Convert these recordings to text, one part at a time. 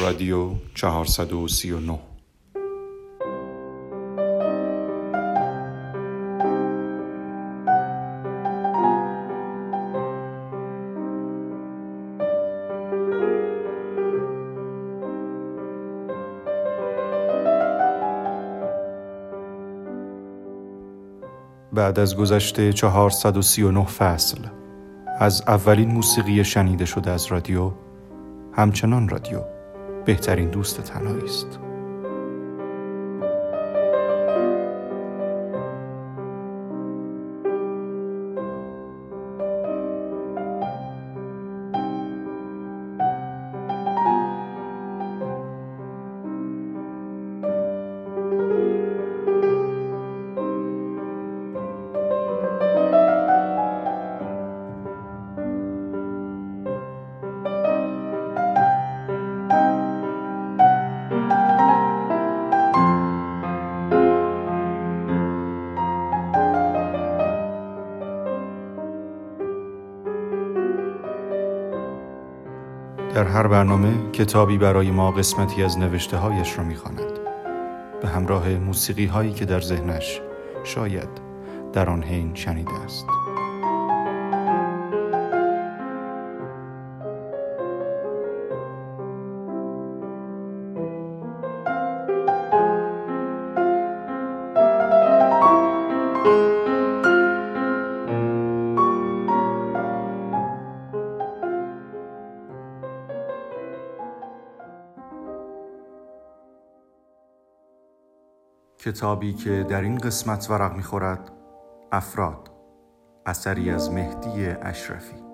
رادیو 439 بعد از گذشته 439 فصل از اولین موسیقی شنیده شده از رادیو همچنان رادیو. بهترین دوست تنهایی است در هر برنامه کتابی برای ما قسمتی از نوشته هایش را می‌خواند. به همراه موسیقی هایی که در ذهنش شاید در آن حین شنیده است. کتابی که در این قسمت ورق می‌خورد افراد اثری از مهدی اشرفی.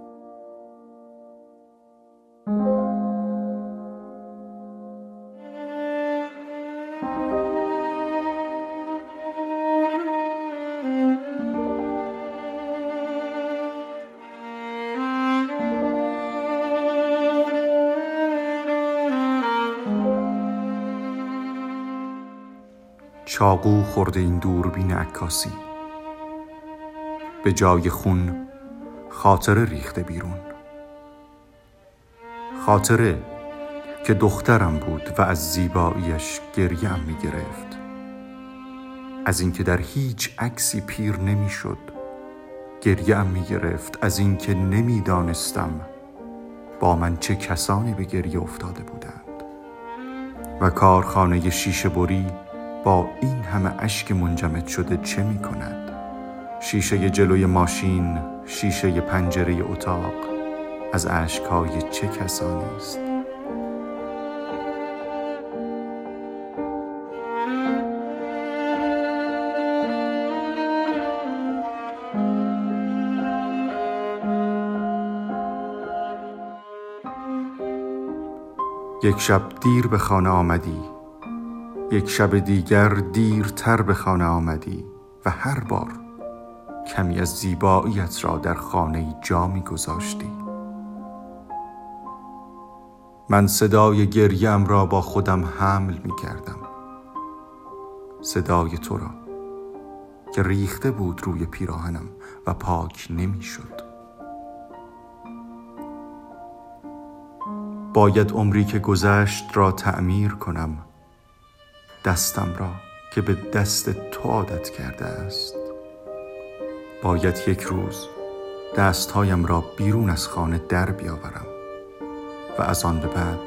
چاقو خورده این دوربین عکاسی. به جای خون خاطره ریخته بیرون. خاطره که دخترم بود و از زیباییش گریم می گرفت از اینکه در هیچ عکسی پیر نمی‌شد گریم می گرفت از اینکه نمی‌دانستم با من چه کسانی به گریه افتاده بودند. و کارخانه شیشه بری این همه اشک منجمد شده چه می کند؟ شیشه جلوی ماشین، شیشه پنجره اتاق از اشکهای چه کسانی است؟ یک شب دیر به خانه آمدی یک شب دیگر دیرتر به خانه آمدی و هر بار کمی از زیباییت را در خانه جا می گذاشتی من صدای گریم را با خودم حمل می کردم صدای تو را که ریخته بود روی پیراهنم و پاک نمی شد باید عمری که گذشت را تعمیر کنم دستم را که به دست تو عادت کرده است. باید یک روز دستهایم را بیرون از خانه در بیاورم و از آن به بعد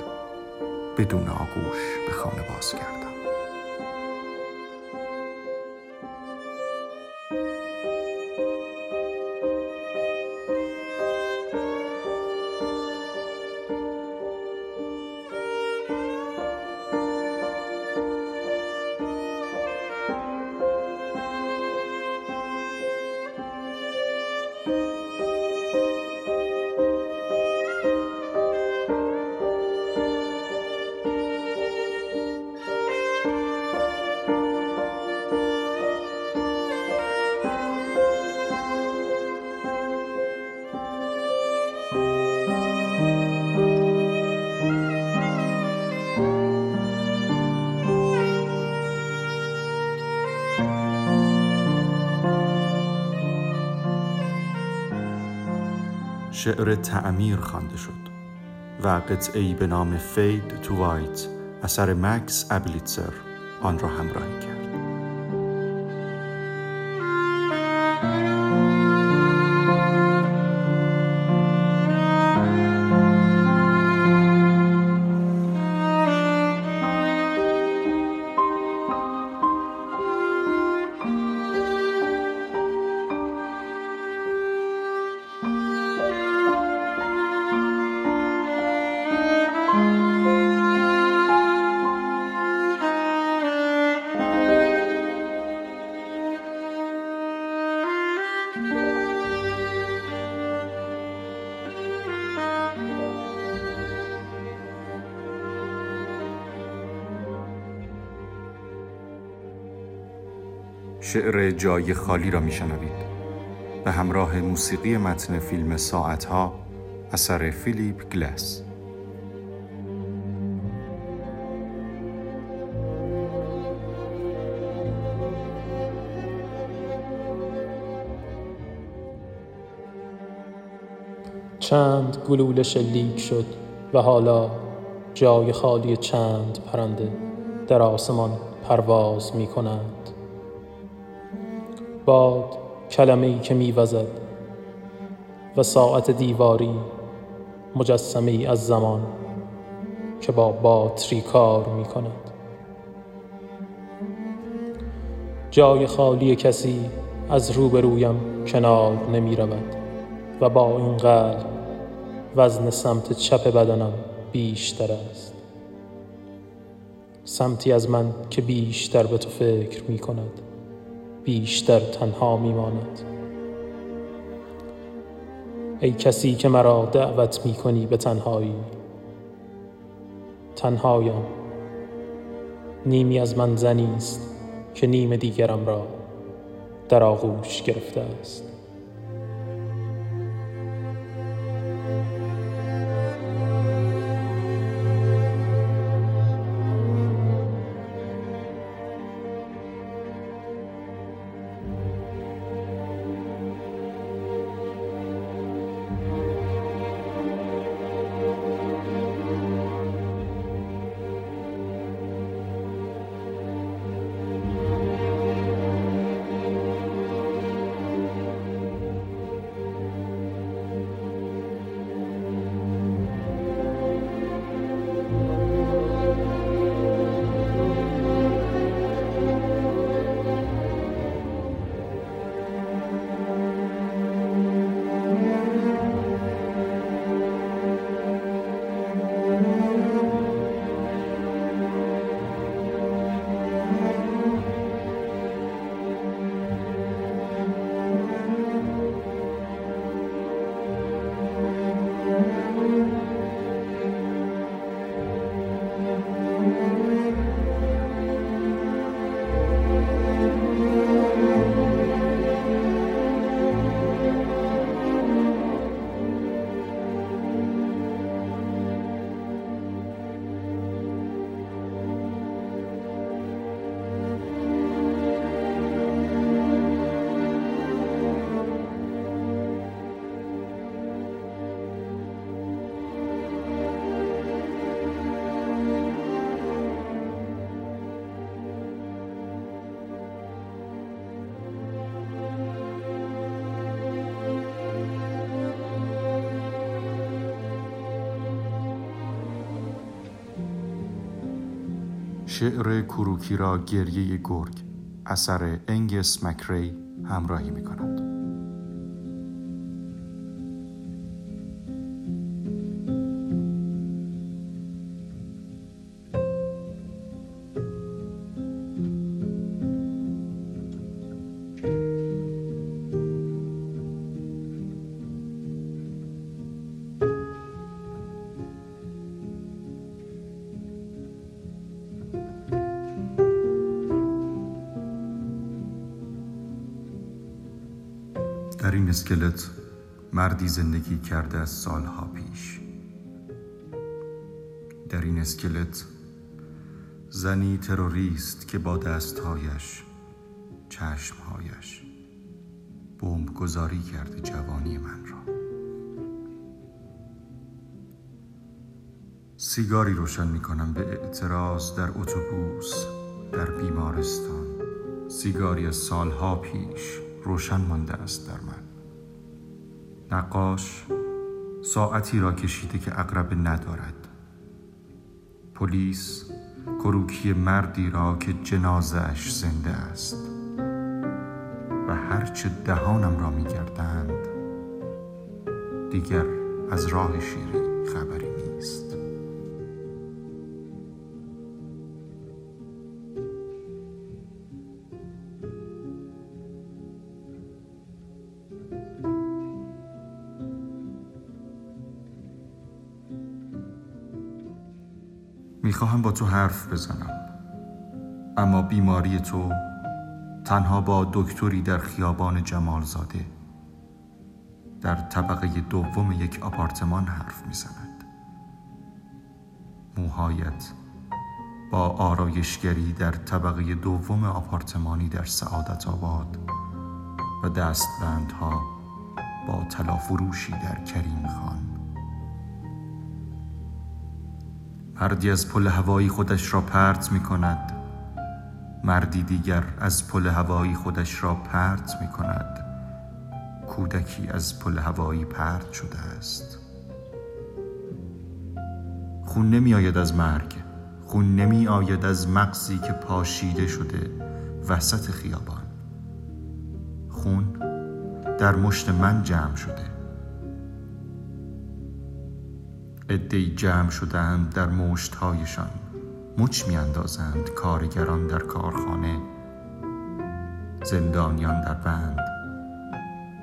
بدون آغوش به خانه باز شعر تعمیر خوانده شد و قطعی به نام فید تو وایت اثر مکس ابلیتزر آن را همراهی کرد. شعر جای خالی را میشنوید به همراه موسیقی متن فیلم ساعتها اثر فیلیپ گلس. چند گلوله شلیک شد و حالا جای خالی چند پرنده در آسمان پرواز می کنند باد کلمه ای که میوزد و ساعت دیواری مجسمه ای از زمان که با باتری کار می کند جای خالی کسی از روبرویم کنار نمی رود و با این قلب وزن سمت چپ بدنم بیشتر است. سمتی از من که بیشتر به تو فکر می کند بیشتر تنها میماند. ای کسی که مرا دعوت می کنی به تنهایی تنهایم نیمی از من زنی است که نیم دیگرم را در آغوش گرفته است. شعر کروکی را گریه گرگ اثر انگس مکری همراهی می کند. در این اسکلت مردی زندگی کرده از سالها پیش. در این اسکلت زنی تروریست که با دستهایش چشمهایش بمب گذاری کرده جوانی من را. سیگاری روشن می کنم به اعتراض در اتوبوس در بیمارستان. سیگاری از سالها پیش روشن مانده است در من نقاش ساعتی را کشیده که اقربه ندارد. پلیس کروکی مردی را که جنازش زنده است و هرچه دهانم را میگردند دیگر از راه شیری خبری می‌خواهم با تو حرف بزنم. اما بیماری تو تنها با دکتری در خیابان جمالزاده در طبقه دوم یک آپارتمان حرف می‌زند. موهایت با آرایشگری در طبقه دوم آپارتمانی در سعادت آباد و دستبندها با تلافروشی در کریم خان. مردی از پل هوایی خودش را پرت می کند مردی دیگر از پل هوایی خودش را پرت می کند کودکی از پل هوایی پرت شده است. خون نمی آید از مرگ. خون نمی آید از مغزی که پاشیده شده وسط خیابان. خون در مشت من جمع شده. عدهای جمع شدهاند در مشتهایشان. مچ میاندازند کارگران در کارخانه زندانیان در بند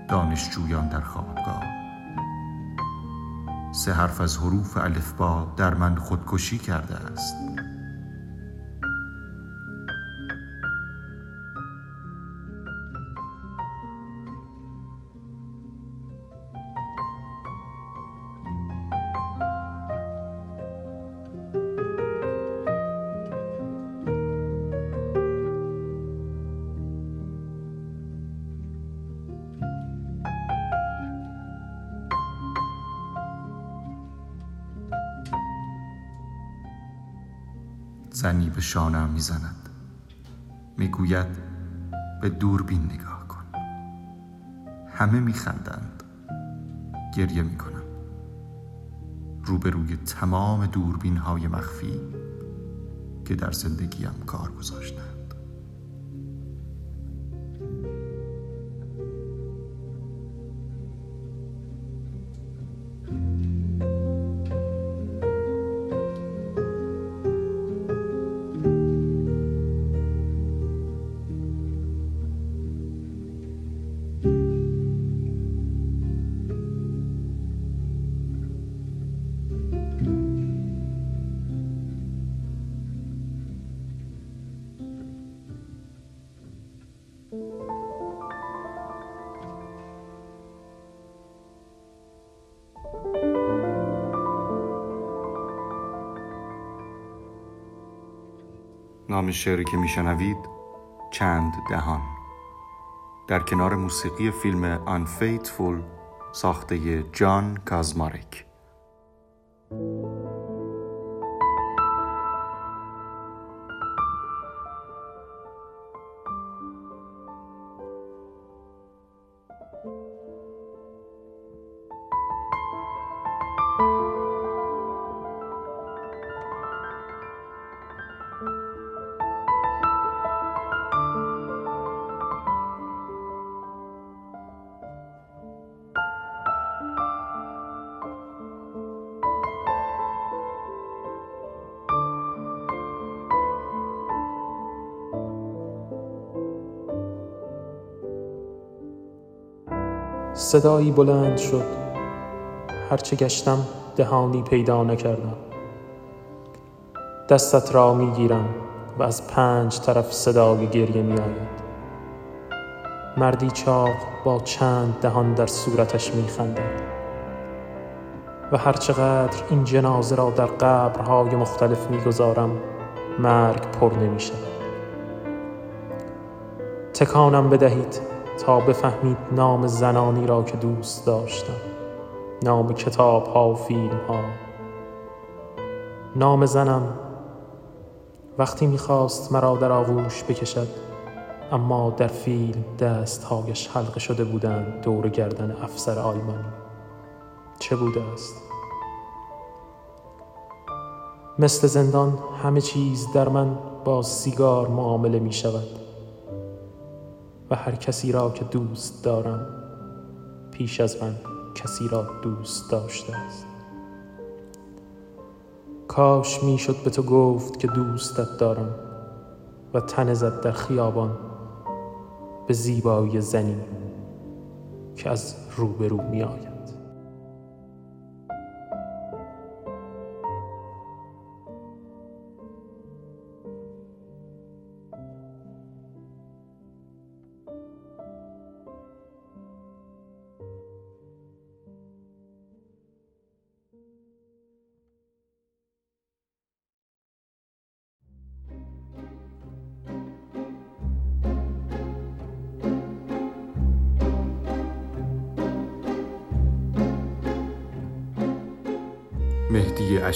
دانشجویان در خوابگاه. سه حرف از حروف الفبا در من خودکشی کرده است. شانم می‌زند. می‌گوید به دوربین نگاه کن. همه میخندند. گریه می‌کنم. روبروی تمام دوربین های مخفی که در زندگیم کار گذاشتند. نام شعری که میشنوید چند دهان. در کنار موسیقی فیلم Unfaithful ساخته جان کازمارک. صدایی بلند شد. هرچه گشتم دهانی پیدا نکردم. دستت را می گیرم و از پنج طرف صدای گریه می آید مردی چاق با چند دهان در صورتش می خندد و هرچقدر این جنازه را در قبرهای مختلف می گذارم مرگ پر نمی شود تکانم بدهید. تا بفهمید نام زنانی را که دوست داشتم نام کتاب ها و فیلم ها. نام زنم وقتی می‌خواست مرا در آغوش بکشد اما در فیلم دستهایش حلقه شده بودند دور گردن افسر آلمانی. چه بوده است؟ مثل زندان همه چیز در من با سیگار معامله می شود و هر کسی را که دوست دارم پیش از من کسی را دوست داشته است. کاش می‌شد به تو گفت که دوستت دارم و تن زد در خیابان به زیبایی زنی که از روبرو می آید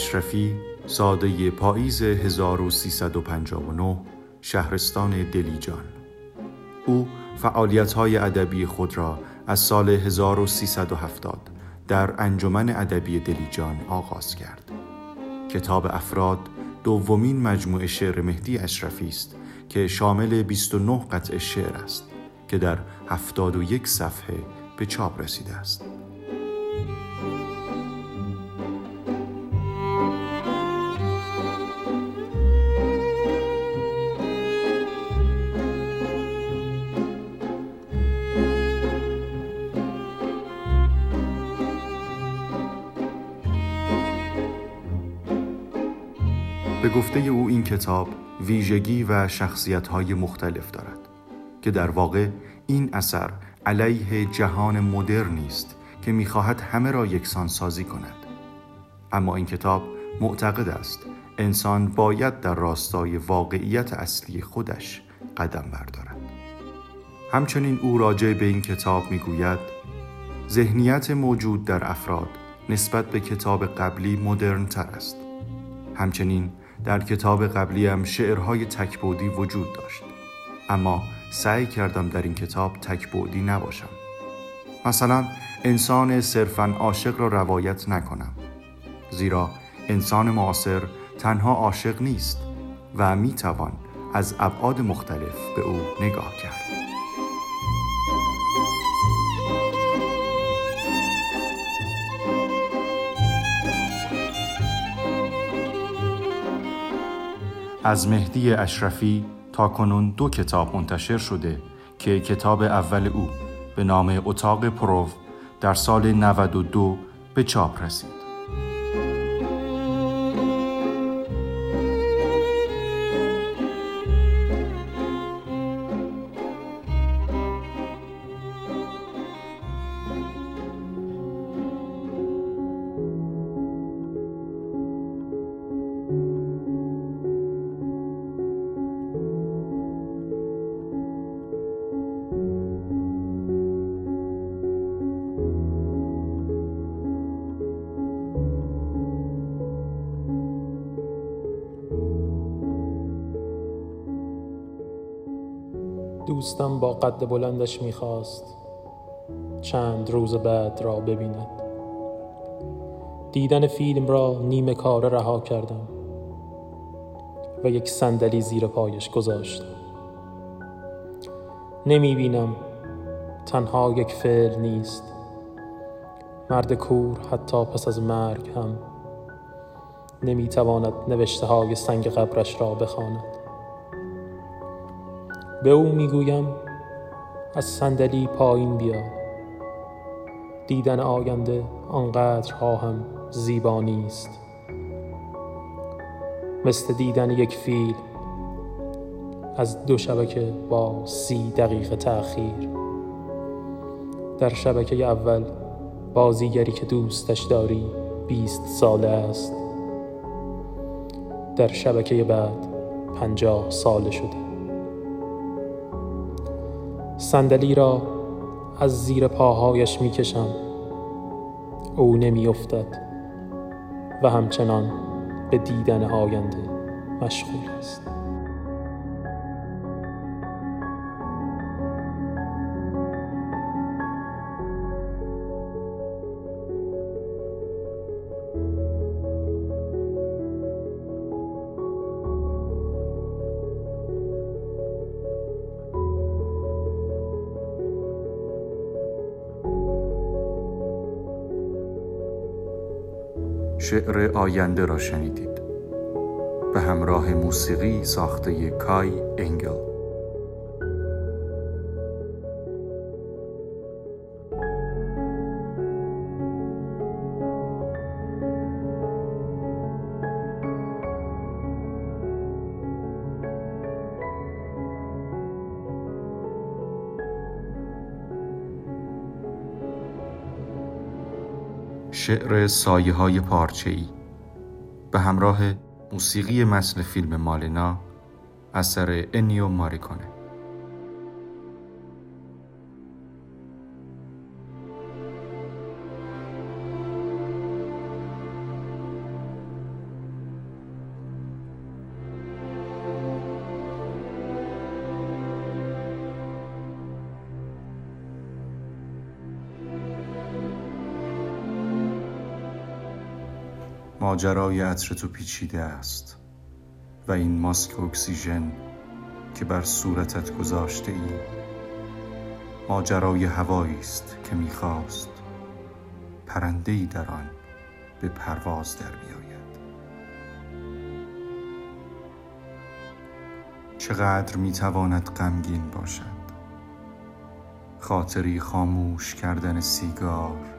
اشرفی ساده پاییز 1359 شهرستان دلیجان او فعالیت‌های ادبی خود را از سال 1370 در انجمن ادبی دلیجان آغاز کرد. کتاب افراد دومین مجموعه شعر مهدی اشرفی است که شامل 29 قطع شعر است که در 71 صفحه به چاپ رسیده است. کتاب ویژگی و شخصیت‌های مختلف دارد که در واقع این اثر علیه جهان مدرنی است که می‌خواهد همه را یکسان سازی کند. اما این کتاب معتقد است انسان باید در راستای واقعیت اصلی خودش قدم بردارد. همچنین او راجع به این کتاب می‌گوید ذهنیت موجود در افراد نسبت به کتاب قبلی مدرن تر است. همچنین در کتاب قبلیم شعرهای تکبودی وجود داشت. اما سعی کردم در این کتاب تکبودی نباشم. مثلا انسان صرفا عاشق را روایت نکنم. زیرا انسان معاصر تنها عاشق نیست و می‌توان از ابعاد مختلف به او نگاه کرد. از مهدی اشرفی تا کنون دو کتاب منتشر شده که کتاب اول او به نام اتاق پرو در سال 92 به چاپ رسید. دوستم با قد بلندش می‌خواست. چند روز بعد را ببیند. دیدن فیلم را نیمه کاره رها کردم و یک صندلی زیر پایش گذاشتم. نمی بینم تنها یک فعل نیست. مرد کور حتی پس از مرگ هم نمی تواند نوشته های سنگ قبرش را بخواند. به او می‌گویم از صندلی پایین بیا. دیدن آینده آنقدرها هم زیبا نیست. مثل دیدن یک فیل از دو شبکه با سی دقیقه تأخیر. در شبکه اول بازیگری که دوستش داری بیست ساله است. در شبکه بعد پنجاه ساله شده. صندلی را از زیر پاهایش می‌کشم. او نمیافتد و همچنان به دیدن آینده مشغول است. شعر آینده را شنیدید. به همراه موسیقی ساخته کای انگل. شعر سایه های پارچه ای به همراه موسیقی متن فیلم مالنا اثر انیو ماریکونه ماجرای عطر تو پیچیده است و این ماسک اکسیژن که بر صورتت گذاشته ای ماجرای هوایی است که می‌خواست پرنده ای در آن به پرواز در بیاید. چقدر می‌تواند غمگین باشد. خاطری خاموش کردن سیگار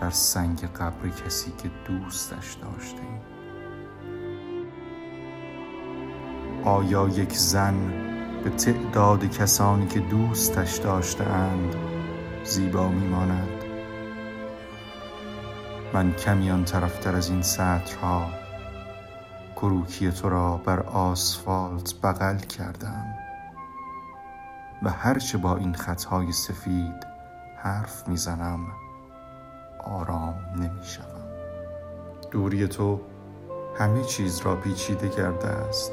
بر سنگ قبر کسی که دوستش داشته. آیا یک زن به تعداد کسانی که دوستش داشته اند زیبا میماند؟ من کمی آن طرفتر از این سطرها کروکی تو را بر آسفالت بغل کردم و هرچه با این خطهای سفید حرف می‌زنم آرام نمی شوم دوری تو همه چیز را پیچیده کرده است.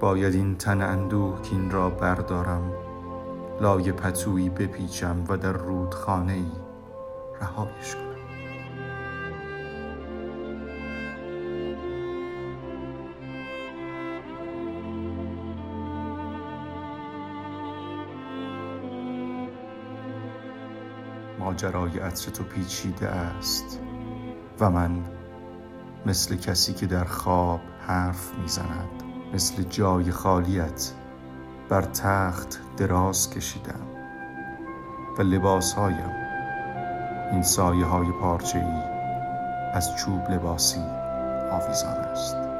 باید این تن اندوهگین را بردارم لای پتویی بپیچم و در رودخانه ای رهایش کنم. ماجرای عطر تو پیچیده است و من مثل کسی که در خواب حرف می‌زند مثل جای خالیت بر تخت دراز کشیدم و لباسهایم این سایه های پارچه ای از چوب لباسی آویزان است.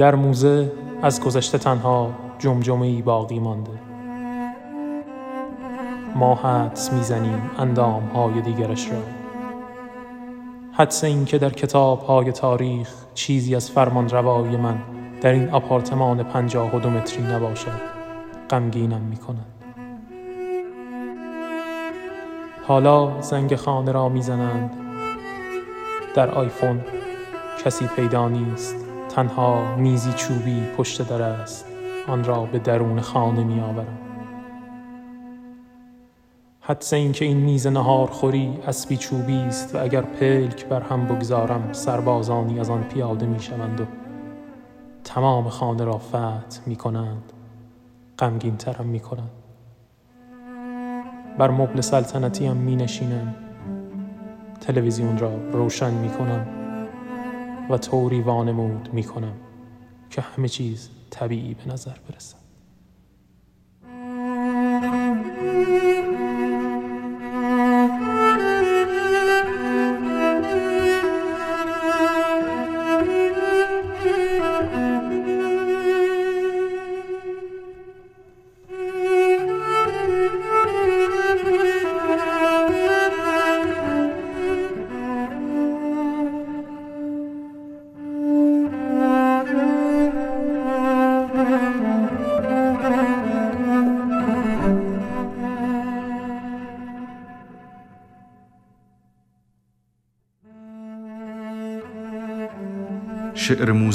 در موزه از گذشته تنها جمجمه ای باقی مانده. ما حدس می‌زنیم اندام های دیگرش را. حدس این که در کتاب های تاریخ چیزی از فرمان روایی من در این آپارتمان پنجاه و دو متری نباشد غمگینم می کند حالا زنگ خانه را می‌زنند. در آیفون کسی پیدا نیست. تنها میزی چوبی پشت در است آن را به درون خانه می آورم حدس این که این میز نهار خوری اسبی چوبی است و اگر پلک بر هم بگذارم سربازانی از آن پیاده می شوند و تمام خانه را فتح می کنند غمگین ترم می کنند بر مبل سلطنتیم می نشینم تلویزیون را روشن می کنم و طوری وانمود می کنم که همه چیز طبیعی به نظر برسد.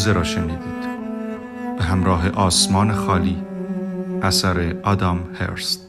موزه را شنیدید. به همراه آسمان خالی اثر آدام هرست.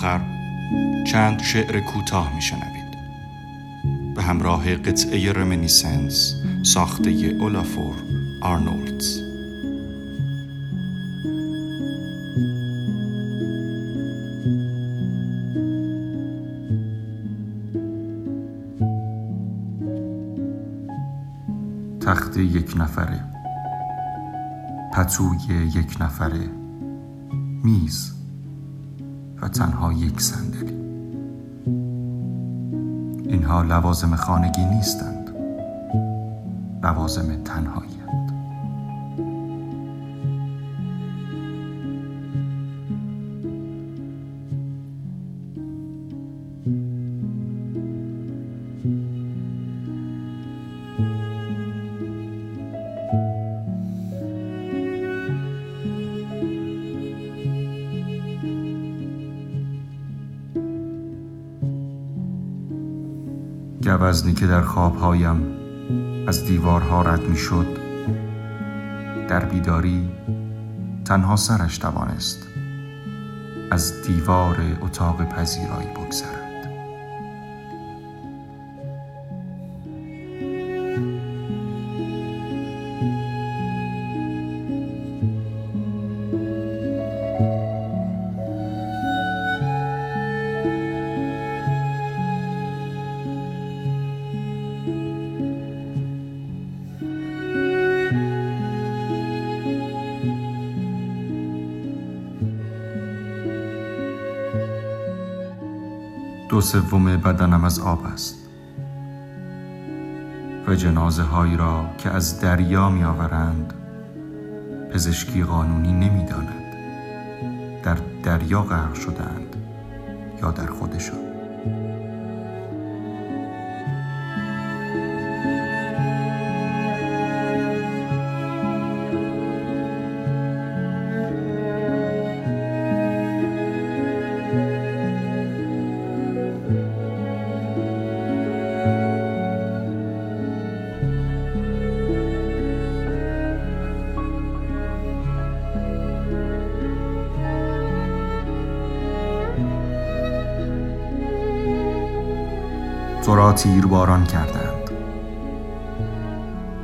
آخر چند شعر کوتاه میشنوید به همراه قطعه رمینیسنس ساخته اولافور آرنولدز. تخت یک نفره. پتوی یک نفره. میز. و تنها یک صندلی. اینها لوازم خانگی نیستند. لوازم تنهایی. گوزنی که در خوابهایم از دیوارها رد می شد در بیداری تنها سرش توانست از دیوار اتاق پذیرایی بگذرد. سوم بدنم از آب است و جنازه هایی را که از دریا می آورند پزشکی قانونی نمی داند در دریا غرق شدند یا در خودشان. تو را تیرباران کردند.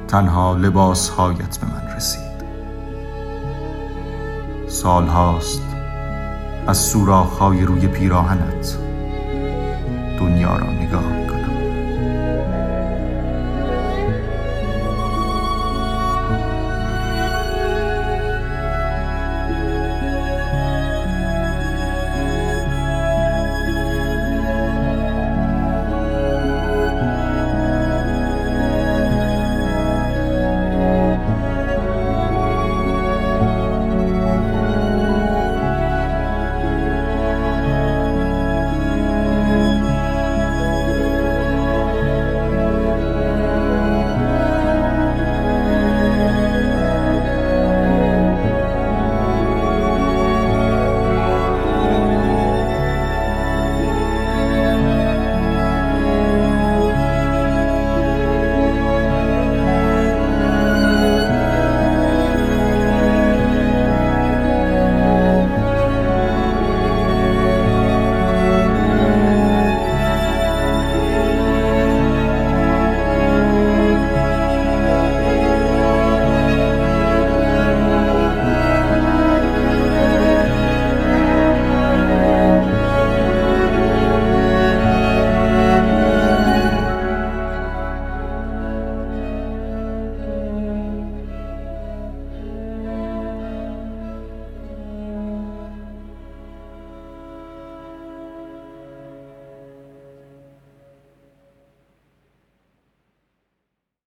تنها لباس هایت به من رسید. سال هاست از سوراخ های روی پیراهنت دنیا را نگاه می‌کنم.